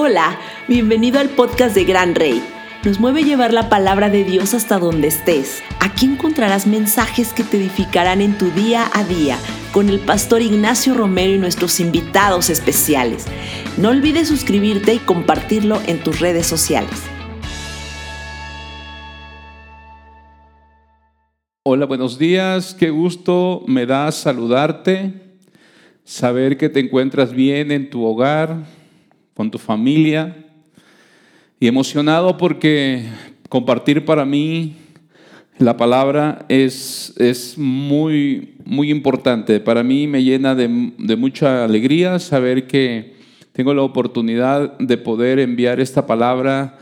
Hola, bienvenido al podcast de Gran Rey. Nos mueve llevar la palabra de Dios hasta donde estés. Aquí encontrarás mensajes que te edificarán en tu día a día con el pastor Ignacio Romero y nuestros invitados especiales. No olvides suscribirte y compartirlo en tus redes sociales. Hola, buenos días. Qué gusto me da saludarte, saber que te encuentras bien en tu hogar, con tu familia. Y emocionado porque compartir para mí la palabra es, es muy, muy importante. Para mí me llena de, de mucha alegría saber que tengo la oportunidad de poder enviar esta palabra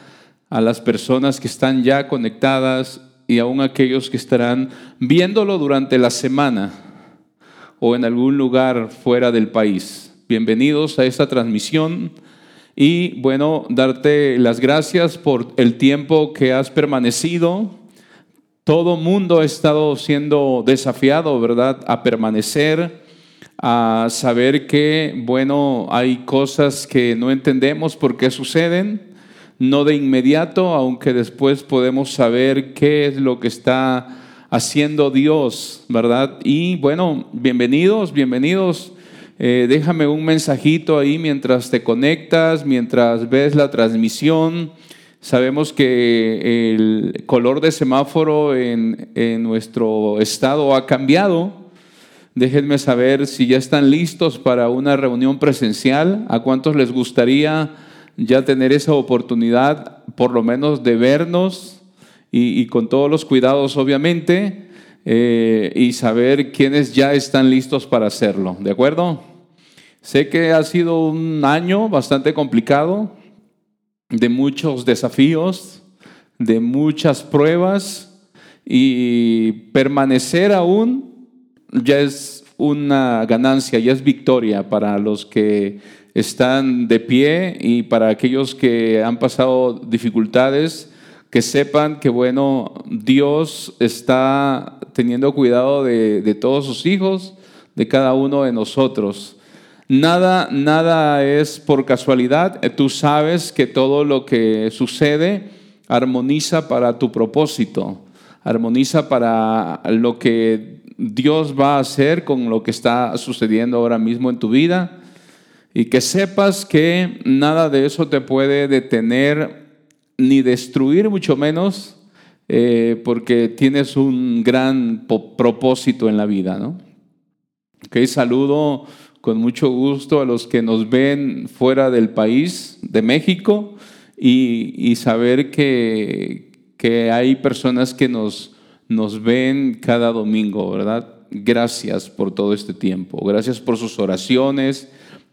a las personas que están ya conectadas y aún aquellos que estarán viéndolo durante la semana o en algún lugar fuera del país. Bienvenidos a esta transmisión y bueno, darte las gracias por el tiempo que has permanecido. Todo mundo ha estado siendo desafiado, ¿verdad? A permanecer, a saber que, bueno, hay cosas que no entendemos por qué suceden no de inmediato, aunque después podemos saber qué es lo que está haciendo Dios, ¿verdad? Y bueno, bienvenidos, bienvenidos. Eh, déjame un mensajito ahí mientras te conectas, mientras ves la transmisión. Sabemos que el color de semáforo en, en nuestro estado ha cambiado. Déjenme saber si ya están listos para una reunión presencial. ¿A cuántos les gustaría? ya tener esa oportunidad, por lo menos de vernos y, con todos los cuidados, obviamente, eh, y saber quiénes ya están listos para hacerlo. ¿De acuerdo? Sé que ha sido un año bastante complicado, de muchos desafíos, de muchas pruebas, y permanecer aún ya es una ganancia, ya es victoria para los que están de pie y para aquellos que han pasado dificultades, que sepan que, bueno, Dios está teniendo cuidado de, todos sus hijos, de cada uno de nosotros. Nada, nada es por casualidad. Tú sabes que todo lo que sucede armoniza para tu propósito, armoniza para lo que Dios va a hacer con lo que está sucediendo ahora mismo en tu vida y que sepas que nada de eso te puede detener ni destruir, mucho menos, eh, porque tienes un gran propósito en la vida. ¿no? Okay, saludo con mucho gusto a los que nos ven fuera del país, de México, y, saber que, que, hay personas que nos, nos ven cada domingo, ¿verdad? Gracias por todo este tiempo, gracias por sus oraciones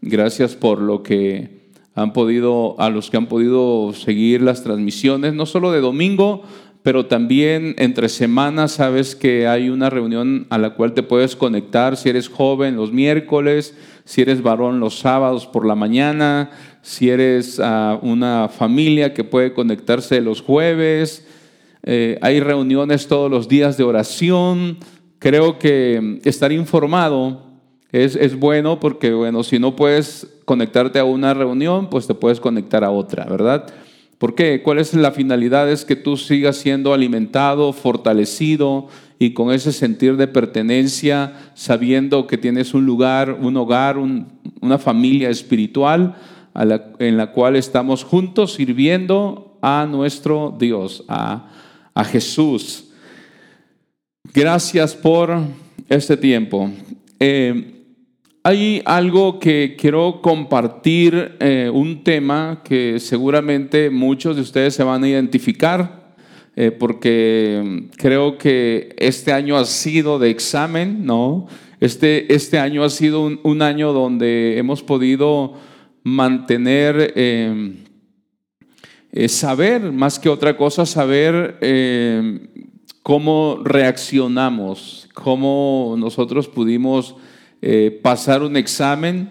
Gracias por lo que han podido, a los que han podido seguir las transmisiones, no solo de domingo, pero también entre semanas sabes que hay una reunión a la cual te puedes conectar si eres joven los miércoles, si eres varón los sábados por la mañana, si eres ah, una familia que puede conectarse los jueves. Eh, hay reuniones todos los días de oración. Creo que estar informado es, bueno porque, bueno, si no puedes conectarte a una reunión, pues te puedes conectar a otra, ¿verdad? ¿Por qué? ¿Cuál es la finalidad? Es que tú sigas siendo alimentado, fortalecido y con ese sentir de pertenencia, sabiendo que tienes un lugar, un hogar, una familia espiritual en la cual estamos juntos sirviendo a nuestro Dios, a, Jesús. Gracias por este tiempo. Eh, hay algo que quiero compartir, eh, un tema que seguramente muchos de ustedes se van a identificar, eh, porque creo que este año ha sido de examen, ¿no? Este, este año ha sido un, año donde hemos podido mantener, eh, saber, más que otra cosa, saber cómo reaccionamos, cómo nosotros pudimos eh, pasar un examen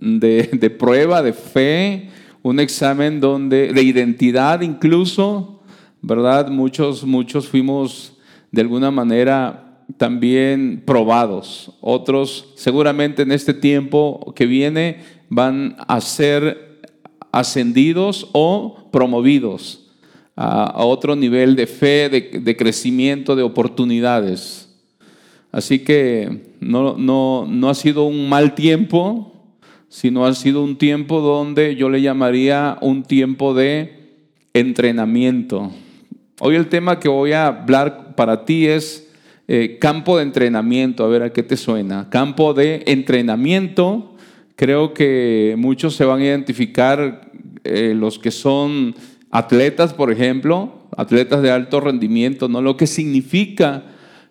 de, prueba, de fe, un examen donde, de identidad incluso, ¿verdad? Muchos, muchos fuimos de alguna manera también probados. Otros seguramente en este tiempo que viene van a ser ascendidos o promovidos a, otro nivel de fe, de, crecimiento, de oportunidades. Así que no, no, no ha sido un mal tiempo, sino ha sido un tiempo donde yo le llamaría un tiempo de entrenamiento. Hoy el tema que voy a hablar para ti es eh, campo de entrenamiento. A ver, ¿a qué te suena? Campo de entrenamiento. Creo que muchos se van a identificar, eh, los que son atletas, por ejemplo, atletas de alto rendimiento, ¿no? Lo que significa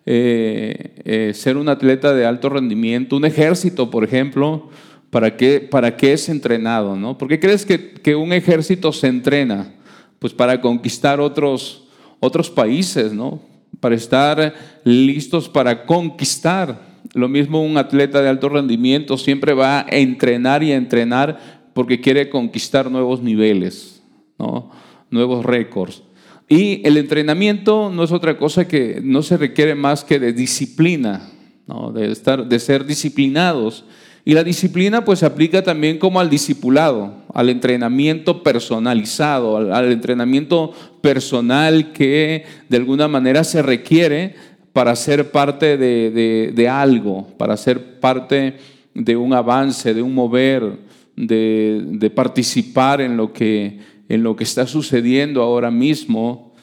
eh, ser un atleta de alto rendimiento, un ejército, por ejemplo, ¿para qué, para qué es entrenado? ¿no? ¿Por qué crees que, que un ejército se entrena? Pues para conquistar otros, otros países, ¿no? Para estar listos para conquistar. Lo mismo un atleta de alto rendimiento siempre va a entrenar y entrenar porque quiere conquistar nuevos niveles, ¿no? nuevos récords. Y el entrenamiento no es otra cosa que no se requiere más que de disciplina, ¿no? de, estar, de ser disciplinados. Y la disciplina pues se aplica también como al discipulado, al entrenamiento personalizado, al, entrenamiento personal que de alguna manera se requiere para ser parte de, algo, para ser parte de un avance, de un mover, de, participar en lo, que, en lo que está sucediendo ahora mismo.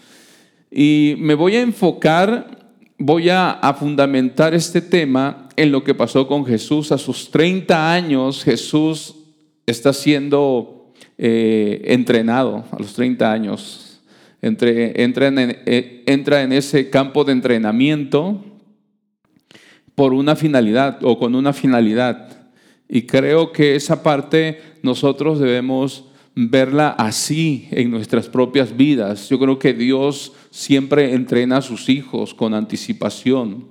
Y me voy a enfocar voy a, fundamentar este tema en lo que pasó con Jesús. A sus 30 años Jesús está siendo eh, entrenado, a los 30 años. entra, en, eh, entra en ese campo de entrenamiento por una finalidad o con una finalidad. Y creo que esa parte nosotros debemos verla así en nuestras propias vidas. Yo creo que Dios siempre entrena a sus hijos con anticipación.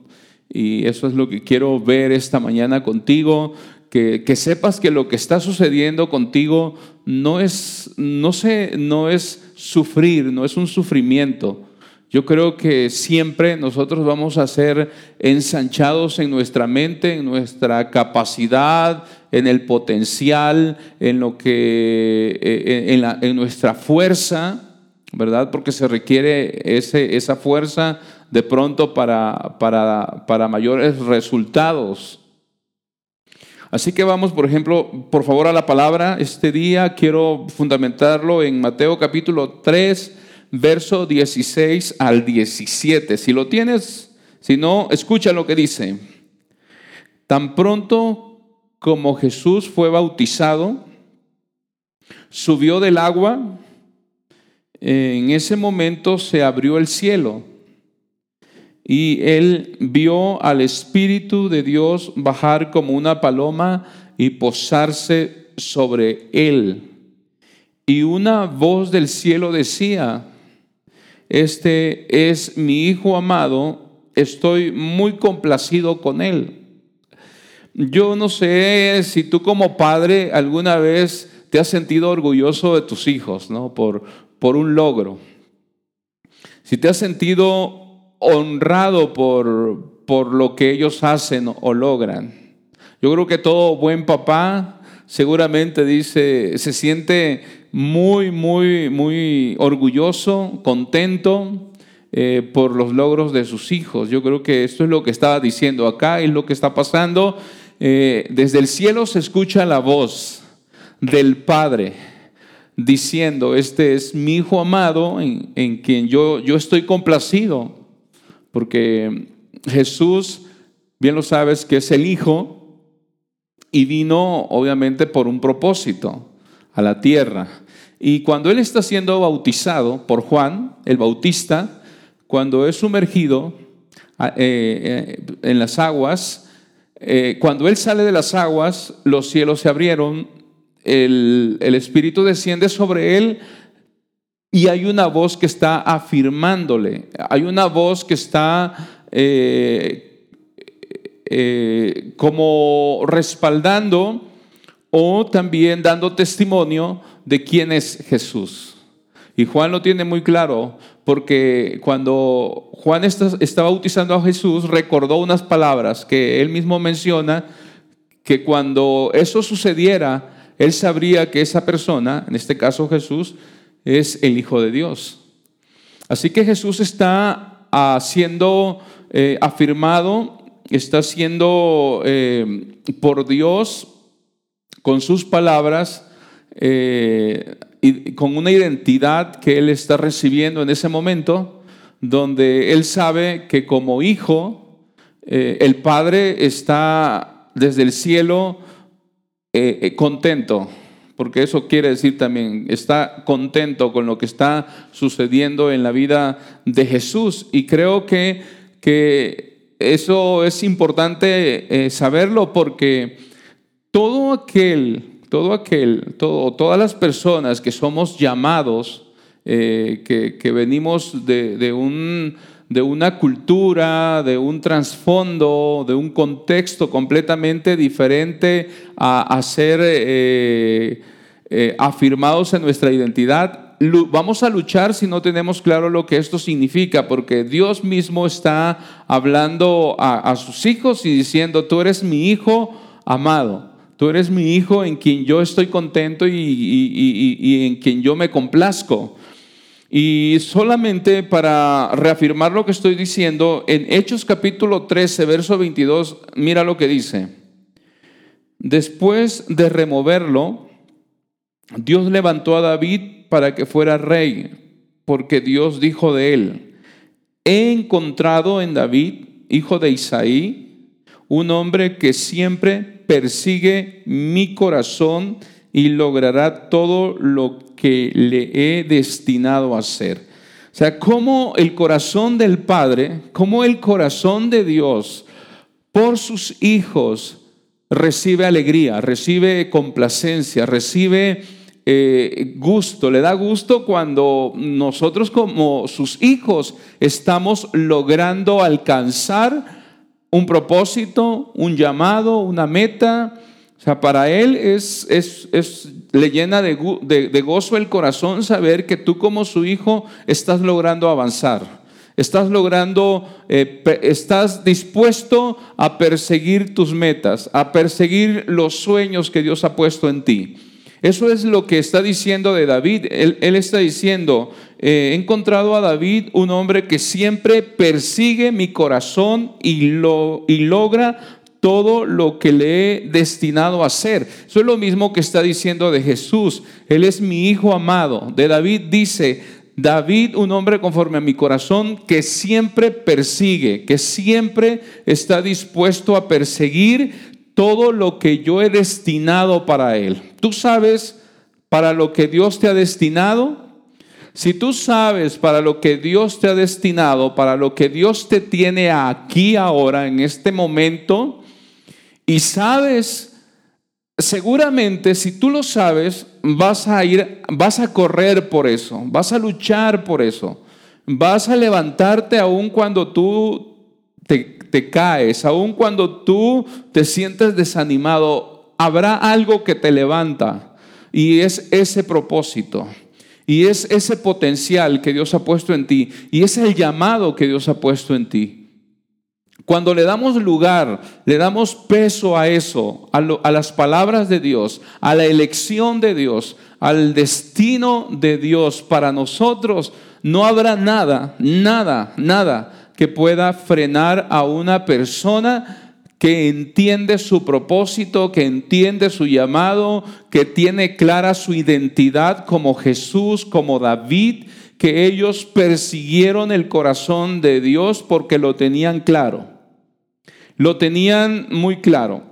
Y eso es lo que quiero ver esta mañana contigo, que, sepas que lo que está sucediendo contigo no es, no, sé, no es sufrir, no es un sufrimiento. Yo creo que siempre nosotros vamos a ser ensanchados en nuestra mente, en nuestra capacidad, en el potencial, en lo que, eh, en, en nuestra fuerza, ¿verdad? Porque se requiere ese, esa fuerza de pronto para, para, para mayores resultados. Así que vamos, por ejemplo, por favor a la palabra. Este día quiero fundamentarlo en Mateo capítulo 3, verso 16 al 17. Si lo tienes, si no, escucha lo que dice. Tan pronto como Jesús fue bautizado, subió del agua, en ese momento se abrió el cielo y él vio al Espíritu de Dios bajar como una paloma y posarse sobre él. Y una voz del cielo decía, este es mi Hijo amado, estoy muy complacido con él. Yo no sé si tú como padre alguna vez te has sentido orgulloso de tus hijos, ¿no? Por, por un logro. Si te has sentido honrado por, por lo que ellos hacen o logran. Yo creo que todo buen papá seguramente dice, se siente muy, muy, muy orgulloso, contento eh, por los logros de sus hijos. Yo creo que esto es lo que estaba diciendo acá, es lo que está pasando eh, desde el cielo se escucha la voz del Padre diciendo, este es mi Hijo amado en, quien yo, yo estoy complacido, porque Jesús, bien lo sabes, que es el Hijo y vino obviamente por un propósito a la tierra. Y cuando Él está siendo bautizado por Juan, el Bautista, cuando es sumergido eh, eh, en las aguas, eh, cuando Él sale de las aguas, los cielos se abrieron, el, Espíritu desciende sobre Él y hay una voz que está afirmándole, hay una voz que está como respaldando o también dando testimonio de quién es Jesús. Y Juan lo tiene muy claro porque cuando Juan está, bautizando a Jesús, recordó unas palabras que él mismo menciona, que cuando eso sucediera, él sabría que esa persona, en este caso Jesús, es el Hijo de Dios. Así que Jesús está siendo eh, afirmado, está siendo eh, por Dios con sus palabras eh, con una identidad que él está recibiendo en ese momento, donde él sabe que como hijo, el Padre está desde el cielo contento porque eso quiere decir también, está contento con lo que está sucediendo en la vida de Jesús. Y creo que, que eso es importante eh, saberlo porque todo aquel, todo aquel, todo, todas las personas que somos llamados, eh, que, venimos de, un de una cultura, de un trasfondo, de un contexto completamente diferente a, ser eh, eh, afirmados en nuestra identidad, vamos a luchar si no tenemos claro lo que esto significa, porque Dios mismo está hablando a, sus hijos y diciendo, tú eres mi hijo amado. Tú eres mi hijo en quien yo estoy contento y, y en quien yo me complazco. Y solamente para reafirmar lo que estoy diciendo, en Hechos capítulo 13, verso 22, mira lo que dice. Después de removerlo, Dios levantó a David para que fuera rey, porque Dios dijo de él, he encontrado en David, hijo de Isaí, un hombre que siempre persigue mi corazón y logrará todo lo que le he destinado a hacer. O sea, como el corazón del Padre, como el corazón de Dios por sus hijos recibe alegría, recibe complacencia, recibe eh, gusto, le da gusto cuando nosotros como sus hijos estamos logrando alcanzar un propósito, un llamado, una meta. O sea, para Él es, es, le llena de, de gozo el corazón saber que tú como su hijo estás logrando avanzar. Estás logrando, eh, estás dispuesto a perseguir tus metas, a perseguir los sueños que Dios ha puesto en ti. Eso es lo que está diciendo de David. Él, está diciendo, eh, he encontrado a David un hombre que siempre persigue mi corazón y, lo, y logra todo lo que le he destinado a hacer. Eso es lo mismo que está diciendo de Jesús. Él es mi hijo amado. De David dice, David, un hombre conforme a mi corazón, que siempre persigue, que siempre está dispuesto a perseguir todo lo que yo he destinado para Él. ¿Tú sabes para lo que Dios te ha destinado? Si tú sabes para lo que Dios te ha destinado, para lo que Dios te tiene aquí ahora, en este momento, y sabes, seguramente si tú lo sabes, vas a ir, vas a correr por eso, vas a luchar por eso, vas a levantarte aún cuando tú te, caes, aun cuando tú te sientes desanimado, habrá algo que te levanta y es ese propósito. Y es ese potencial que Dios ha puesto en ti. Y es el llamado que Dios ha puesto en ti. Cuando le damos lugar, le damos peso a eso, a, a, las palabras de Dios, a la elección de Dios, al destino de Dios para nosotros, no habrá nada, nada, nada que pueda frenar a una persona que entiende su propósito, que entiende su llamado, que tiene clara su identidad como Jesús, como David, que ellos persiguieron el corazón de Dios porque lo tenían claro. Lo tenían muy claro.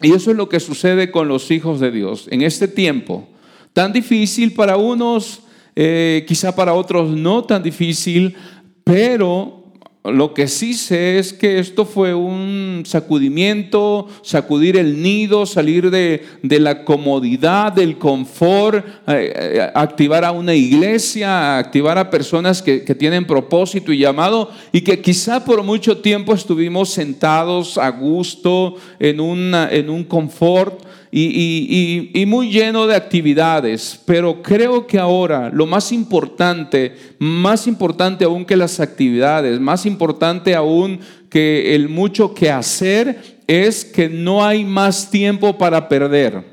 Y eso es lo que sucede con los hijos de Dios en este tiempo. Tan difícil para unos, eh, quizá para otros no tan difícil, pero lo que sí sé es que esto fue un sacudimiento, sacudir el nido, salir de, la comodidad, del confort, eh, eh, activar a una iglesia, activar a personas que, tienen propósito y llamado y que quizá por mucho tiempo estuvimos sentados a gusto en, en un confort y, muy lleno de actividades, pero creo que ahora lo más importante, más importante aún que las actividades, más importante aún que el mucho que hacer, es que no hay más tiempo para perder.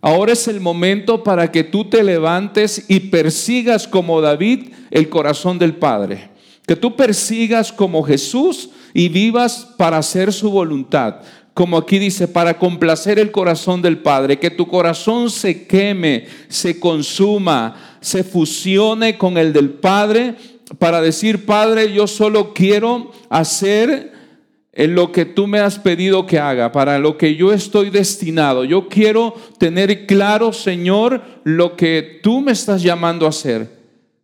Ahora es el momento para que tú te levantes y persigas como David el corazón del Padre. Que tú persigas como Jesús y vivas para hacer su voluntad. Como aquí dice, para complacer el corazón del Padre. Que tu corazón se queme, se consuma, se fusione con el del Padre para decir, Padre, yo solo quiero hacer en lo que tú me has pedido que haga, para lo que yo estoy destinado. Yo quiero tener claro, Señor, lo que tú me estás llamando a hacer.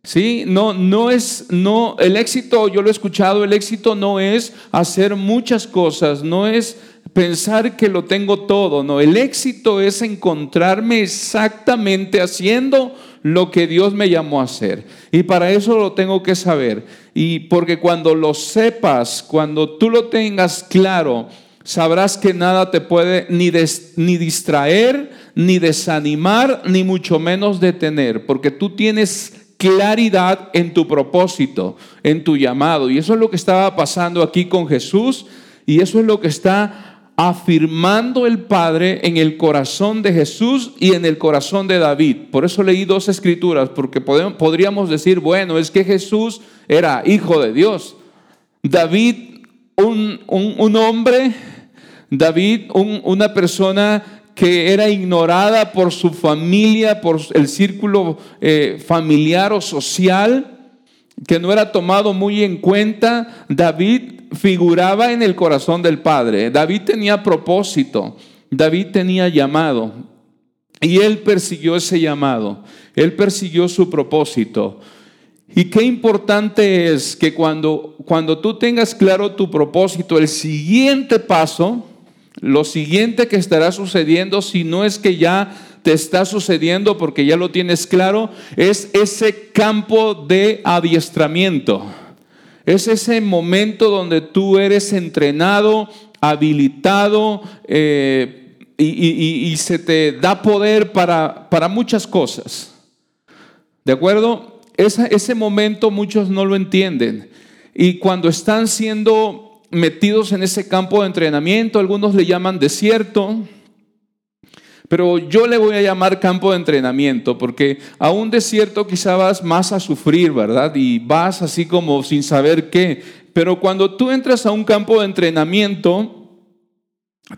Sí, no no es no el éxito, yo lo he escuchado, el éxito no es hacer muchas cosas, no es pensar que lo tengo todo, no, el éxito es encontrarme exactamente haciendo lo que Dios me llamó a hacer. Y para eso lo tengo que saber. Y porque cuando lo sepas, cuando tú lo tengas claro, sabrás que nada te puede ni, ni distraer, ni desanimar, ni mucho menos detener, porque tú tienes claridad en tu propósito, en tu llamado. Y eso es lo que estaba pasando aquí con Jesús y eso es lo que está afirmando el Padre en el corazón de Jesús y en el corazón de David. Por eso leí dos escrituras, porque podríamos decir, bueno, es que Jesús era hijo de Dios. David, un, hombre, David, una persona que era ignorada por su familia, por el círculo eh, familiar o social, que no era tomado muy en cuenta, David figuraba en el corazón del Padre. David tenía propósito, David tenía llamado y él persiguió ese llamado, él persiguió su propósito. Y qué importante es que cuando, cuando tú tengas claro tu propósito, el siguiente paso, lo siguiente que estará sucediendo, si no es que ya te está sucediendo porque ya lo tienes claro, es ese campo de adiestramiento. Es ese momento donde tú eres entrenado, habilitado eh, y, se te da poder para, para muchas cosas. ¿De acuerdo? ese momento muchos no lo entienden. Y cuando están siendo metidos en ese campo de entrenamiento, algunos le llaman desierto, pero yo le voy a llamar campo de entrenamiento, porque a un desierto quizá vas más a sufrir, ¿verdad? Y vas así como sin saber qué. Pero cuando tú entras a un campo de entrenamiento,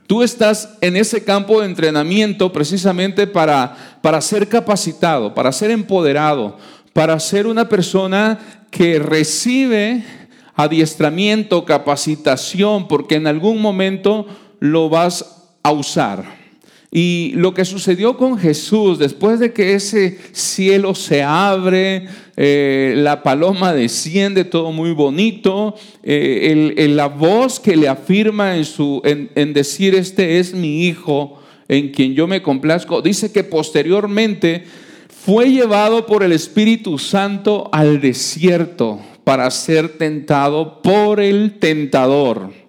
tú estás en ese campo de entrenamiento precisamente para, para ser capacitado, para ser empoderado, para ser una persona que recibe adiestramiento, capacitación, porque en algún momento lo vas a usar. Y lo que sucedió con Jesús, después de que ese cielo se abre, eh, la paloma desciende, todo muy bonito, eh, la voz que le afirma en, en decir, este es mi hijo, en quien yo me complazco, dice que posteriormente fue llevado por el Espíritu Santo al desierto para ser tentado por el tentador.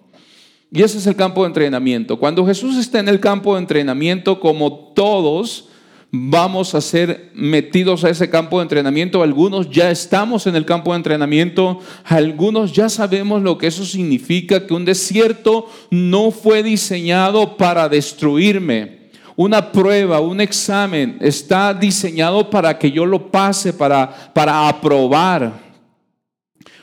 Y ese es el campo de entrenamiento. Cuando Jesús está en el campo de entrenamiento, como todos vamos a ser metidos a ese campo de entrenamiento, algunos ya estamos en el campo de entrenamiento, algunos ya sabemos lo que eso significa, que un desierto no fue diseñado para destruirme. Una prueba, un examen está diseñado para que yo lo pase, para, para aprobar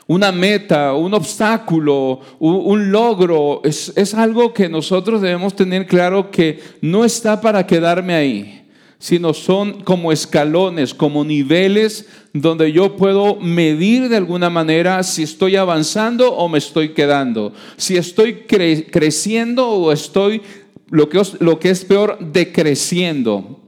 una meta, un obstáculo, un, logro, es, algo que nosotros debemos tener claro que no está para quedarme ahí, sino son como escalones, como niveles donde yo puedo medir de alguna manera si estoy avanzando o me estoy quedando, si estoy creciendo o estoy, lo que, lo que es peor, decreciendo.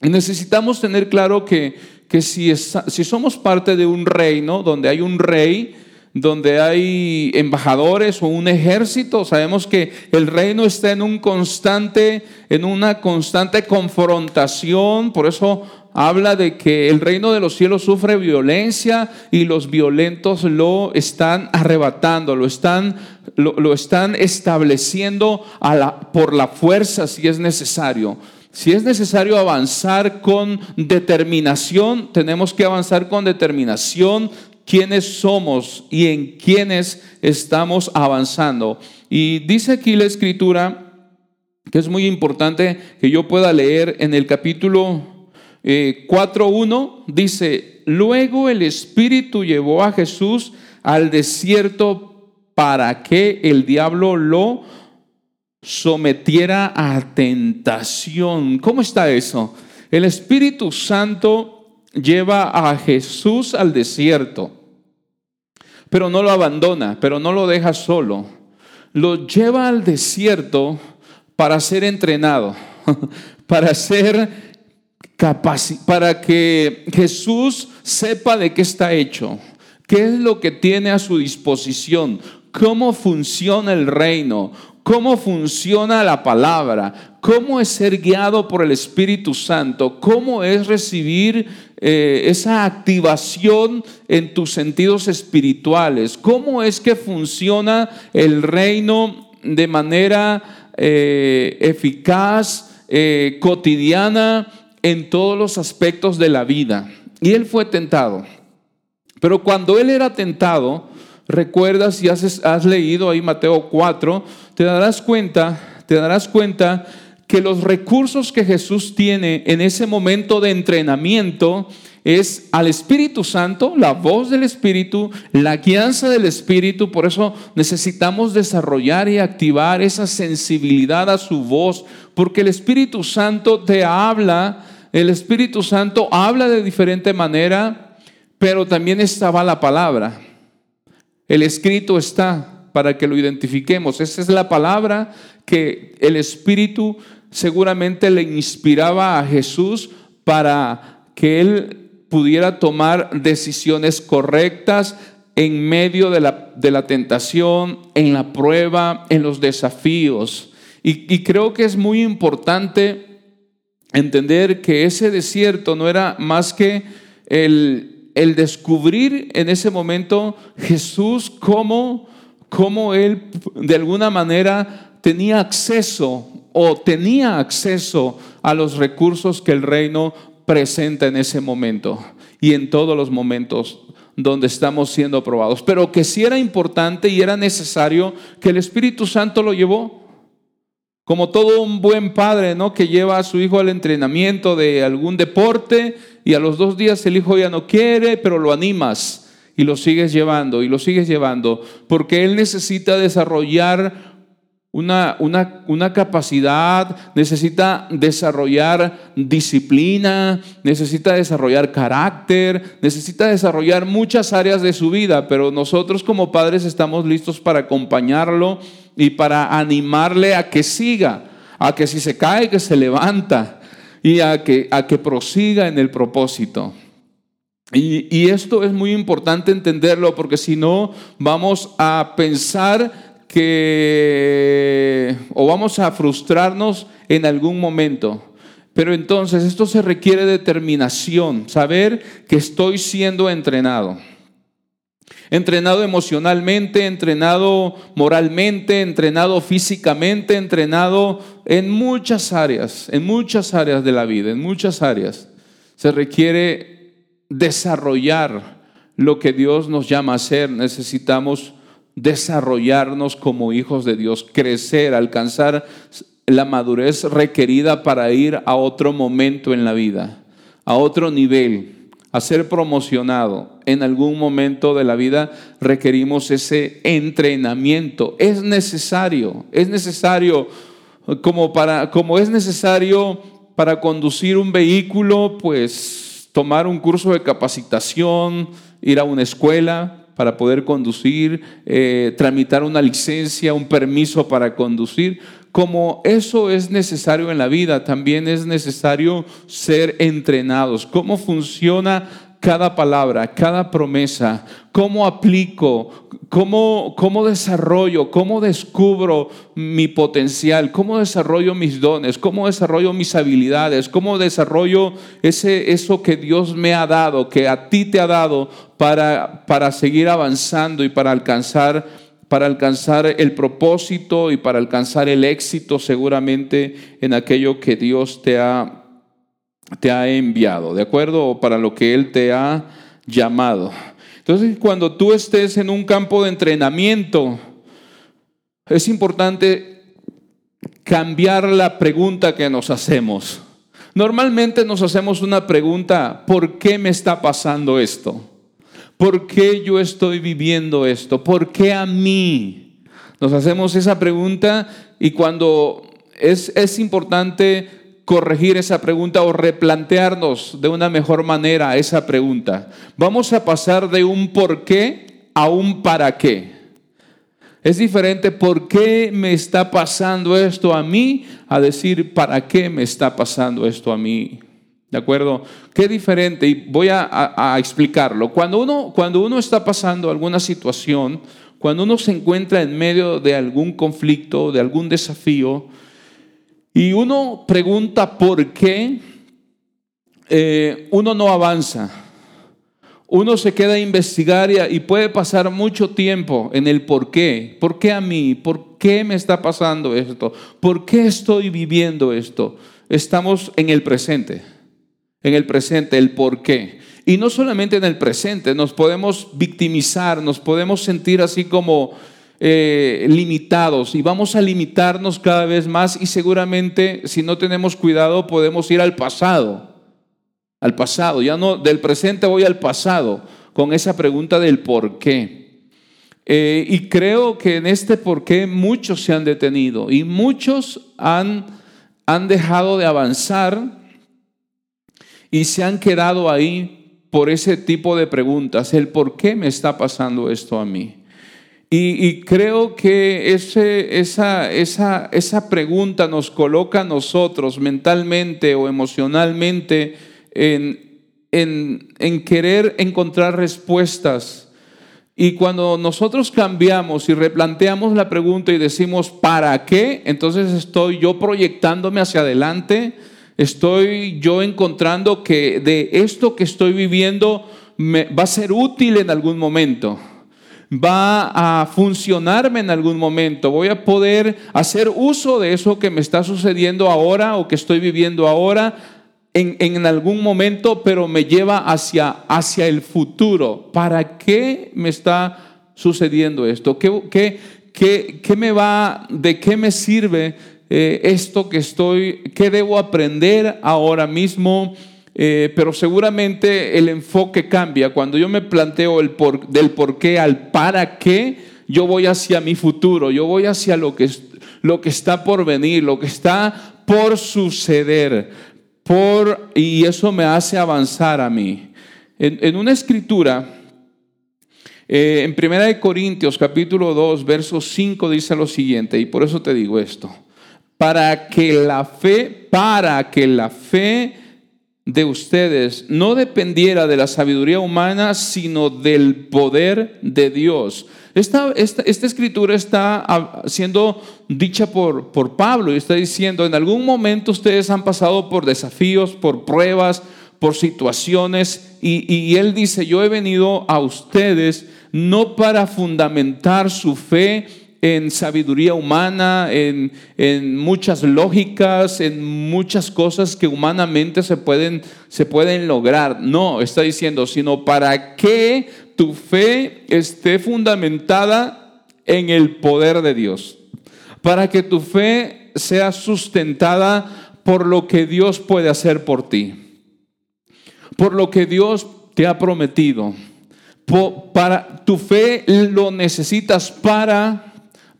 Necesitamos tener claro que que si, si somos parte de un reino donde hay un rey, donde hay embajadores o un ejército, sabemos que el reino está en un constante, en una constante confrontación, por eso habla de que el reino de los cielos sufre violencia y los violentos lo están arrebatando, lo están, lo, están estableciendo a la, por la fuerza si es necesario. Si es necesario avanzar con determinación, tenemos que avanzar con determinación quiénes somos y en quiénes estamos avanzando. Y dice aquí la escritura que es muy importante que yo pueda leer en el capítulo 4.1, eh, dice, luego el Espíritu llevó a Jesús al desierto para que el diablo lo sometiera a tentación. ¿Cómo está eso? El Espíritu Santo lleva a Jesús al desierto, pero no lo abandona, pero no lo deja solo. Lo lleva al desierto para ser entrenado, para ser para que Jesús sepa de qué está hecho, qué es lo que tiene a su disposición, cómo funciona el reino, cómo funciona la palabra, cómo es ser guiado por el Espíritu Santo, cómo es recibir eh, esa activación en tus sentidos espirituales, cómo es que funciona el reino de manera eh, eficaz, eh, cotidiana, en todos los aspectos de la vida. Y él fue tentado. Pero cuando él era tentado, recuerdas has, has leído ahí Mateo 4, te darás cuenta, te darás cuenta que los recursos que Jesús tiene en ese momento de entrenamiento es al Espíritu Santo, la voz del Espíritu, la guianza del Espíritu. Por eso necesitamos desarrollar y activar esa sensibilidad a su voz, porque el Espíritu Santo te habla, el Espíritu Santo habla de diferente manera, pero también estaba la palabra. El escrito está para que lo identifiquemos. Esa es la palabra que el Espíritu seguramente le inspiraba a Jesús para que él pudiera tomar decisiones correctas en medio de la, de la tentación, en la prueba, en los desafíos. Y, y creo que es muy importante entender que ese desierto no era más que el, el descubrir en ese momento Jesús como, como él de alguna manera tenía acceso o tenía acceso a los recursos que el reino presenta en ese momento y en todos los momentos donde estamos siendo probados. Pero que sí era importante y era necesario que el Espíritu Santo lo llevó. Como todo un buen padre, ¿no? Que lleva a su hijo al entrenamiento de algún deporte y a los dos días el hijo ya no quiere, pero lo animas y lo sigues llevando y lo sigues llevando, porque él necesita desarrollar una, una, una, capacidad, necesita desarrollar disciplina, necesita desarrollar carácter, necesita desarrollar muchas áreas de su vida, pero nosotros como padres estamos listos para acompañarlo y para animarle a que siga, a que si se cae, que se levanta y a que, a que prosiga en el propósito. Y, y esto es muy importante entenderlo porque si no vamos a pensar que o vamos a frustrarnos en algún momento. Pero entonces esto se requiere determinación, saber que estoy siendo entrenado entrenado emocionalmente, entrenado moralmente, entrenado físicamente, entrenado en muchas áreas, en muchas áreas de la vida, en muchas áreas. Se requiere desarrollar lo que Dios nos llama a hacer. Necesitamos desarrollarnos como hijos de Dios, crecer, alcanzar la madurez requerida para ir a otro momento en la vida, a otro nivel a ser promocionado en algún momento de la vida, requerimos ese entrenamiento. Es necesario, es necesario, como, para, como es necesario para conducir un vehículo, pues tomar un curso de capacitación, ir a una escuela para poder conducir, eh, tramitar una licencia, un permiso para conducir. Como eso es necesario en la vida, también es necesario ser entrenados. ¿Cómo funciona cada palabra, cada promesa? ¿Cómo aplico? ¿Cómo, ¿Cómo desarrollo? ¿Cómo descubro mi potencial? ¿Cómo desarrollo mis dones? ¿Cómo desarrollo mis habilidades? ¿Cómo desarrollo ese, eso que Dios me ha dado, que a ti te ha dado para, para seguir avanzando y para alcanzar para alcanzar el propósito y para alcanzar el éxito seguramente en aquello que Dios te ha, te ha enviado, ¿de acuerdo? Para lo que Él te ha llamado. Entonces, cuando tú estés en un campo de entrenamiento, es importante cambiar la pregunta que nos hacemos. Normalmente nos hacemos una pregunta, ¿por qué me está pasando esto? ¿Por qué yo estoy viviendo esto? ¿Por qué a mí? Nos hacemos esa pregunta y cuando es, es importante corregir esa pregunta o replantearnos de una mejor manera esa pregunta. Vamos a pasar de un por qué a un para qué. Es diferente por qué me está pasando esto a mí a decir para qué me está pasando esto a mí. ¿De acuerdo? Qué diferente, y voy a, explicarlo. Cuando uno, cuando uno está pasando alguna situación, cuando uno se encuentra en medio de algún conflicto, de algún desafío, y uno pregunta por qué, eh, uno no avanza uno se queda a investigar y, puede pasar mucho tiempo en el por qué. ¿Por qué a mí? ¿Por qué me está pasando esto? ¿Por qué estoy viviendo esto? Estamos en el presente, en el presente, el por qué. Y no solamente en el presente, nos podemos victimizar, nos podemos sentir así como eh, limitados y vamos a limitarnos cada vez más y seguramente si no tenemos cuidado podemos ir al pasado al pasado, ya no del presente voy al pasado con esa pregunta del por qué. Eh, y creo que en este por qué muchos se han detenido y muchos han, han dejado de avanzar y se han quedado ahí por ese tipo de preguntas, el por qué me está pasando esto a mí. Y, creo que esa, pregunta nos coloca a nosotros mentalmente o emocionalmente en, querer encontrar respuestas. Y cuando nosotros cambiamos y replanteamos la pregunta y decimos, ¿para qué? Entonces estoy yo proyectándome hacia adelante, estoy yo encontrando que de esto que estoy viviendo me, va a ser útil en algún momento, va a funcionarme en algún momento, voy a poder hacer uso de eso que me está sucediendo ahora o que estoy viviendo ahora en, algún momento, pero me lleva hacia, hacia el futuro. ¿Para qué me está sucediendo esto? ¿Qué, qué, qué, me va, de qué me sirve eh, esto que estoy, qué debo aprender ahora mismo? Eh, pero seguramente el enfoque cambia. Cuando yo me planteo el por, del por qué al para qué, yo voy hacia mi futuro, yo voy hacia lo que, lo que está por venir, lo que está por suceder por, y eso me hace avanzar a mí. En, una escritura, eh, en Primera de Corintios capítulo 2, verso 5 dice lo siguiente, y por eso te digo esto, para que la fe, para que la fe de ustedes no dependiera de la sabiduría humana, sino del poder de Dios. Esta, esta, escritura está siendo dicha por, por Pablo y está diciendo, en algún momento ustedes han pasado por desafíos, por pruebas, por situaciones y, y él dice, yo he venido a ustedes no para fundamentar su fe en sabiduría humana, en, muchas lógicas, en muchas cosas que humanamente se pueden, se pueden lograr. No, está diciendo, sino para que tu fe esté fundamentada en el poder de Dios. Para que tu fe sea sustentada por lo que Dios puede hacer por ti. Por lo que Dios te ha prometido. para tu fe lo necesitas para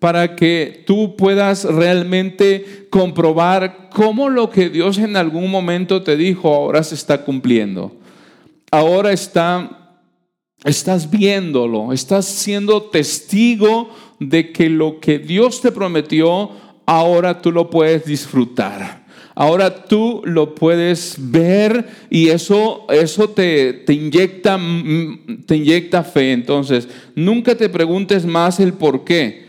para que tú puedas realmente comprobar cómo lo que Dios en algún momento te dijo ahora se está cumpliendo. Ahora está, estás viéndolo, estás siendo testigo de que lo que Dios te prometió, ahora tú lo puedes disfrutar. Ahora tú lo puedes ver y eso, eso te, inyecta, te inyecta fe. Entonces, nunca te preguntes más el por qué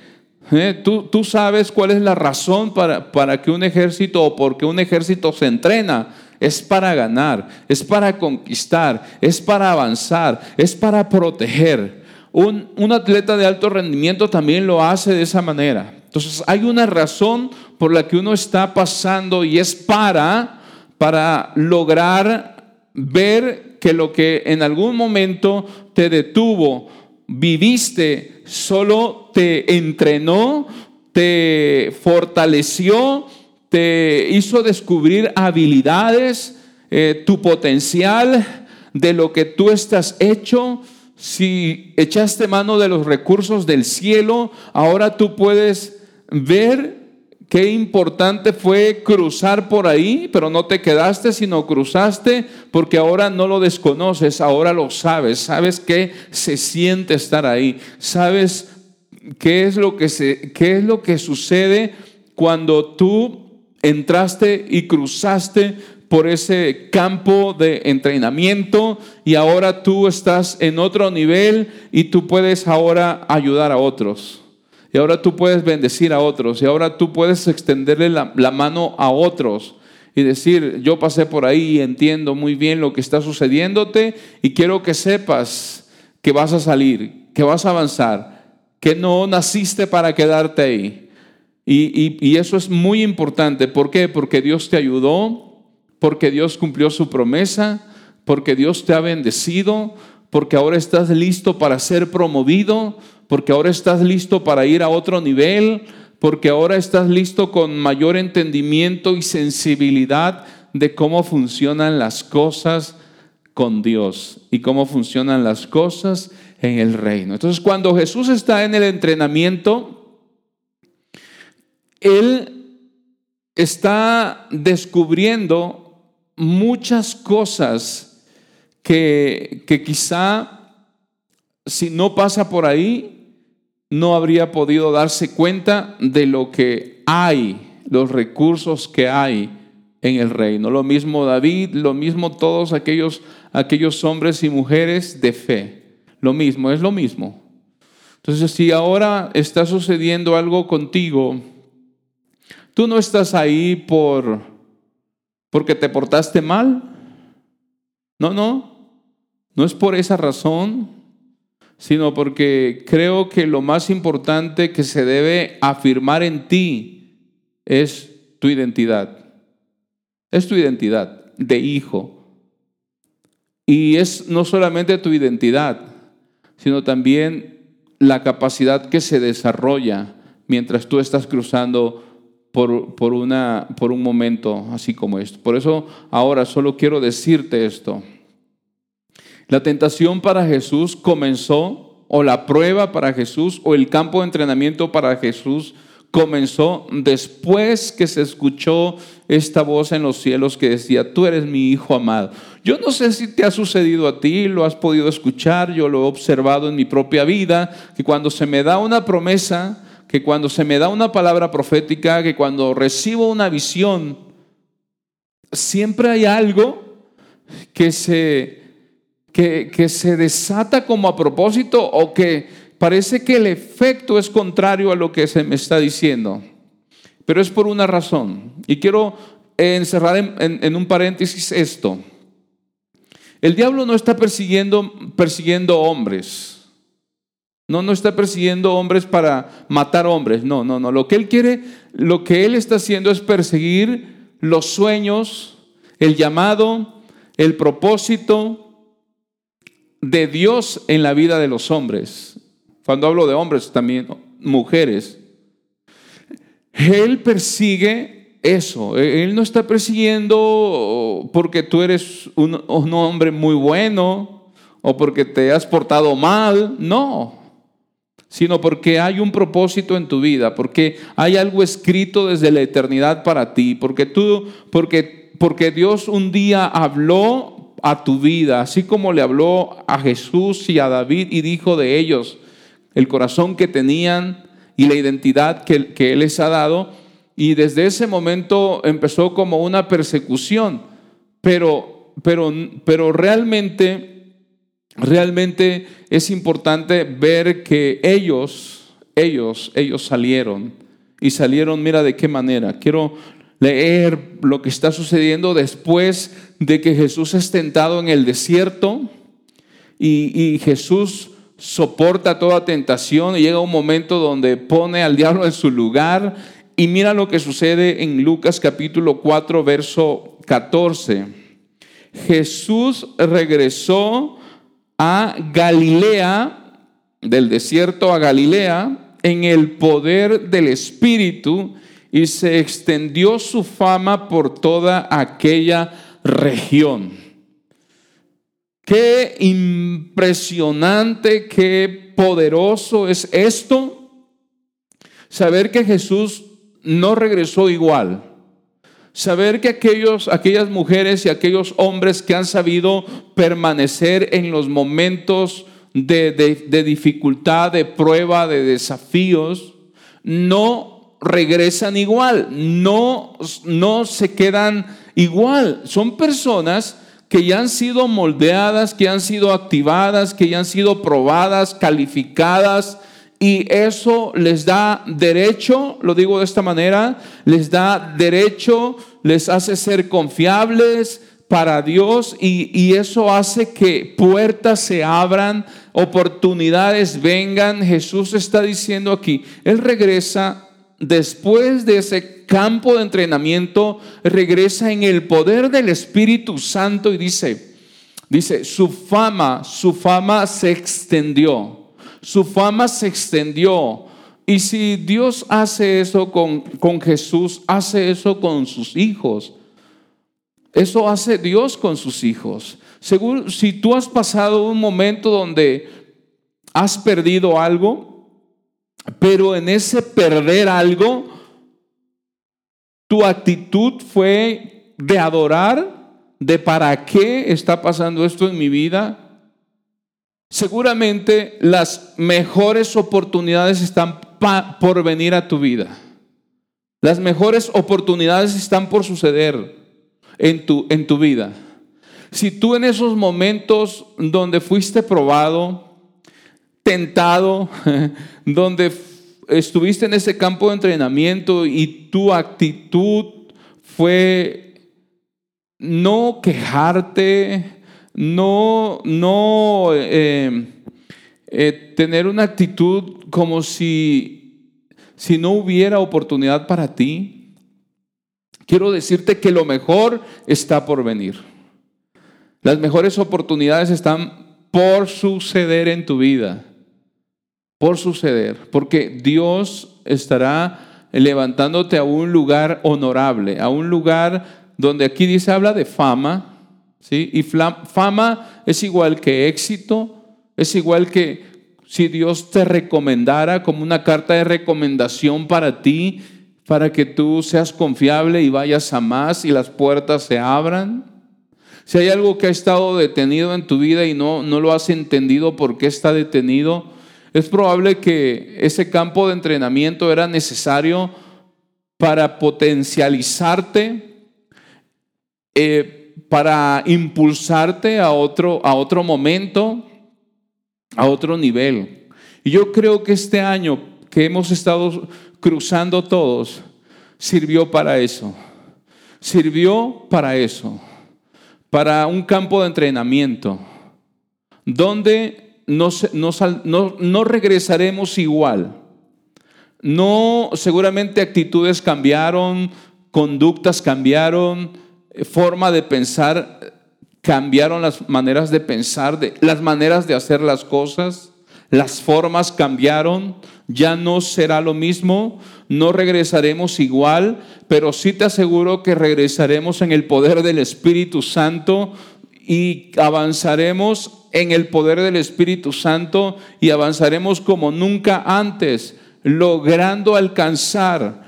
¿Eh? ¿Tú, tú, sabes cuál es la razón para, para que un ejército o por qué un ejército se entrena. Es para ganar, es para conquistar, es para avanzar, es para proteger. Un, un atleta de alto rendimiento también lo hace de esa manera. Entonces hay una razón por la que uno está pasando y es para, para lograr ver que lo que en algún momento te detuvo, viviste, solo te entrenó, te fortaleció, te hizo descubrir habilidades, eh, tu potencial, de lo que tú estás hecho. Si echaste mano de los recursos del cielo, ahora tú puedes ver qué importante fue cruzar por ahí, pero no te quedaste, sino cruzaste, porque ahora no lo desconoces, ahora lo sabes, sabes qué se siente estar ahí, sabes qué es lo que, se, qué es lo que sucede cuando tú entraste y cruzaste por ese campo de entrenamiento y ahora tú estás en otro nivel y tú puedes ahora ayudar a otros. Y ahora tú puedes bendecir a otros y ahora tú puedes extenderle la, mano a otros y decir, yo pasé por ahí y entiendo muy bien lo que está sucediéndote y quiero que sepas que vas a salir, que vas a avanzar, que no naciste para quedarte ahí. Y, eso es muy importante. ¿Por qué? Porque Dios te ayudó, porque Dios cumplió su promesa, porque Dios te ha bendecido, porque ahora estás listo para ser promovido, porque ahora estás listo para ir a otro nivel, porque ahora estás listo con mayor entendimiento y sensibilidad de cómo funcionan las cosas con Dios y cómo funcionan las cosas en el reino. Entonces, cuando Jesús está en el entrenamiento, Él está descubriendo muchas cosas que, que quizá si no pasa por ahí, no habría podido darse cuenta de lo que hay, los recursos que hay en el reino. Lo mismo David, lo mismo todos aquellos, aquellos hombres y mujeres de fe. Lo mismo, es lo mismo. Entonces, si ahora está sucediendo algo contigo, tú no estás ahí por porque te portaste mal. No, no. No es por esa razón, sino porque creo que lo más importante que se debe afirmar en ti es tu identidad. Es tu identidad de hijo. Y es no solamente tu identidad, sino también la capacidad que se desarrolla mientras tú estás cruzando por, por, una, por un momento así como esto. Por eso ahora solo quiero decirte esto. La tentación para Jesús comenzó, o la prueba para Jesús, o el campo de entrenamiento para Jesús comenzó después que se escuchó esta voz en los cielos que decía, tú eres mi hijo amado. Yo no sé si te ha sucedido a ti, lo has podido escuchar, yo lo he observado en mi propia vida, que cuando se me da una promesa, que cuando se me da una palabra profética, que cuando recibo una visión, siempre hay algo que se, que, se desata como a propósito o que parece que el efecto es contrario a lo que se me está diciendo, pero es por una razón. Y quiero encerrar en, un paréntesis esto. El diablo no está persiguiendo, persiguiendo hombres. No, no está persiguiendo hombres para matar hombres. No, no, no. Lo que él quiere, lo que él está haciendo es perseguir los sueños, el llamado, el propósito de Dios en la vida de los hombres. Cuando hablo de hombres, también mujeres. Él persigue eso. Él no está persiguiendo porque tú eres un, hombre muy bueno o porque te has portado mal. No sino porque hay un propósito en tu vida, porque hay algo escrito desde la eternidad para ti, porque tú, porque, porque Dios un día habló a tu vida, así como le habló a Jesús y a David y dijo de ellos, el corazón que tenían y la identidad que, que Él les ha dado. Y desde ese momento empezó como una persecución. Pero, pero, pero realmente, realmente es importante ver que ellos, ellos, ellos salieron. Y salieron, mira de qué manera. Quiero leer lo que está sucediendo después de que Jesús es tentado en el desierto y, Jesús soporta toda tentación y llega un momento donde pone al diablo en su lugar. Y mira lo que sucede en Lucas capítulo 4, verso 14. Jesús regresó a Galilea, del desierto a Galilea, en el poder del Espíritu y se extendió su fama por toda aquella región. Qué impresionante, qué poderoso es esto. Saber que Jesús no regresó igual. Saber que aquellos, aquellas mujeres y aquellos hombres que han sabido permanecer en los momentos de, de dificultad, de prueba, de desafíos, no regresan igual, no, no se quedan igual. Son personas que ya han sido moldeadas, que han sido activadas, que ya han sido probadas, calificadas, y eso les da derecho, lo digo de esta manera, les da derecho, les hace ser confiables para Dios y, y eso hace que puertas se abran, oportunidades vengan. Jesús está diciendo aquí, Él regresa después de ese campo de entrenamiento, regresa en el poder del Espíritu Santo y dice, dice, su fama, su fama se extendió su fama se extendió. Y si Dios hace eso con, con Jesús, hace eso con sus hijos. Eso hace Dios con sus hijos. Según si tú has pasado un momento donde has perdido algo, pero en ese perder algo, tu actitud fue de adorar, de para qué está pasando esto en mi vida, seguramente las mejores oportunidades están por venir a tu vida. Las mejores oportunidades están por suceder en tu, en tu vida. Si tú en esos momentos donde fuiste probado, tentado, donde estuviste en ese campo de entrenamiento y tu actitud fue no quejarte, no, no eh, eh, tener una actitud como si, si no hubiera oportunidad para ti. Quiero decirte que lo mejor está por venir. Las mejores oportunidades están por suceder en tu vida. Por suceder. Porque Dios estará levantándote a un lugar honorable, a un lugar donde aquí dice, habla de fama, y fama es igual que éxito, es igual que si Dios te recomendara como una carta de recomendación para ti, para que tú seas confiable y vayas a más y las puertas se abran. Si hay algo que ha estado detenido en tu vida y no, no lo has entendido por qué está detenido, es probable que ese campo de entrenamiento era necesario para potencializarte. Eh, para impulsarte a otro, a otro momento, a otro nivel. Y yo creo que este año que hemos estado cruzando todos, sirvió para eso. Sirvió para eso, para un campo de entrenamiento, donde no, no, no regresaremos igual. No, seguramente actitudes cambiaron, conductas cambiaron, forma de pensar, cambiaron las maneras de pensar, de, las maneras de hacer las cosas, las formas cambiaron, ya no será lo mismo, no regresaremos igual, pero sí te aseguro que regresaremos en el poder del Espíritu Santo y avanzaremos en el poder del Espíritu Santo y avanzaremos como nunca antes, logrando alcanzar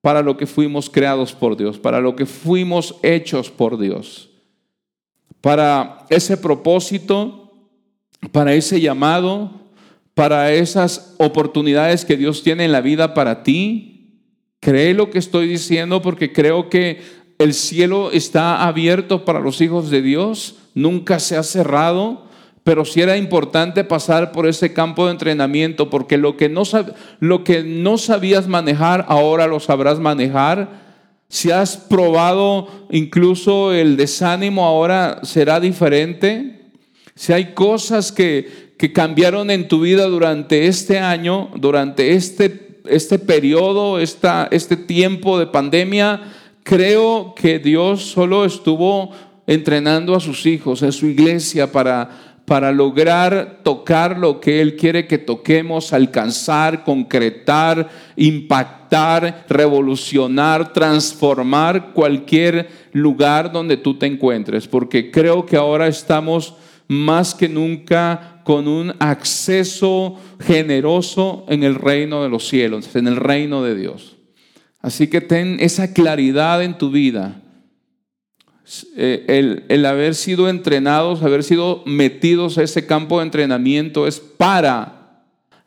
para lo que fuimos creados por Dios, para lo que fuimos hechos por Dios. Para ese propósito, para ese llamado, para esas oportunidades que Dios tiene en la vida para ti. Cree lo que estoy diciendo porque creo que el cielo está abierto para los hijos de Dios, nunca se ha cerrado pero sí era importante pasar por ese campo de entrenamiento, porque lo que no, lo que no sabías manejar, ahora lo sabrás manejar. Si has probado incluso el desánimo, ahora será diferente. Si hay cosas que, que cambiaron en tu vida durante este año, durante este, este periodo, esta, este tiempo de pandemia, creo que Dios solo estuvo entrenando a sus hijos, a su iglesia, para para lograr tocar lo que Él quiere que toquemos, alcanzar, concretar, impactar, revolucionar, transformar cualquier lugar donde tú te encuentres, porque creo que ahora estamos más que nunca con un acceso generoso en el reino de los cielos, en el reino de Dios. Así que ten esa claridad en tu vida. Eh, el, haber sido entrenados, haber sido metidos a ese campo de entrenamiento es para,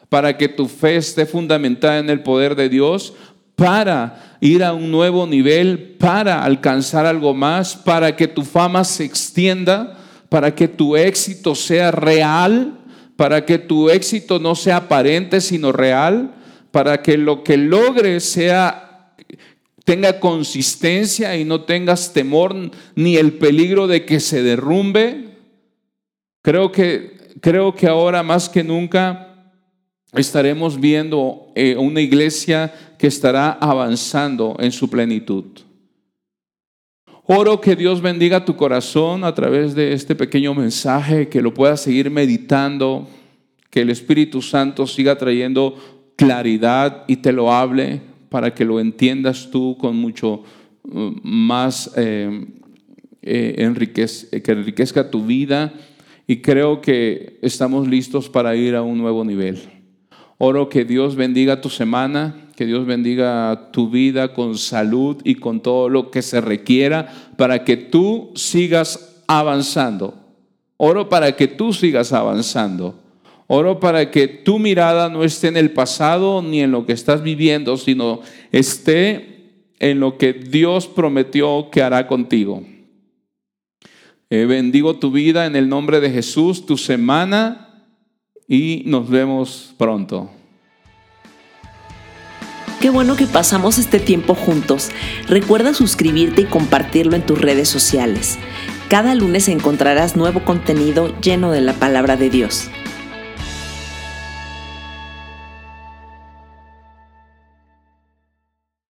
para que tu fe esté fundamentada en el poder de Dios, para ir a un nuevo nivel, para alcanzar algo más, para que tu fama se extienda, para que tu éxito sea real, para que tu éxito no sea aparente, sino real, para que lo que logres sea tenga consistencia y no tengas temor ni el peligro de que se derrumbe. Creo que, creo que ahora más que nunca estaremos viendo eh, una iglesia que estará avanzando en su plenitud. Oro que Dios bendiga tu corazón a través de este pequeño mensaje, que lo puedas seguir meditando, que el Espíritu Santo siga trayendo claridad y te lo hable para que lo entiendas tú con mucho uh, más eh, eh, que enriquezca tu vida y creo que estamos listos para ir a un nuevo nivel. Oro que Dios bendiga tu semana, que Dios bendiga tu vida con salud y con todo lo que se requiera para que tú sigas avanzando. Oro para que tú sigas avanzando. Oro para que tu mirada no esté en el pasado ni en lo que estás viviendo, sino esté en lo que Dios prometió que hará contigo. Eh, bendigo tu vida en el nombre de Jesús, tu semana y nos vemos pronto. Qué bueno que pasamos este tiempo juntos. Recuerda suscribirte y compartirlo en tus redes sociales. Cada lunes encontrarás nuevo contenido lleno de la palabra de Dios.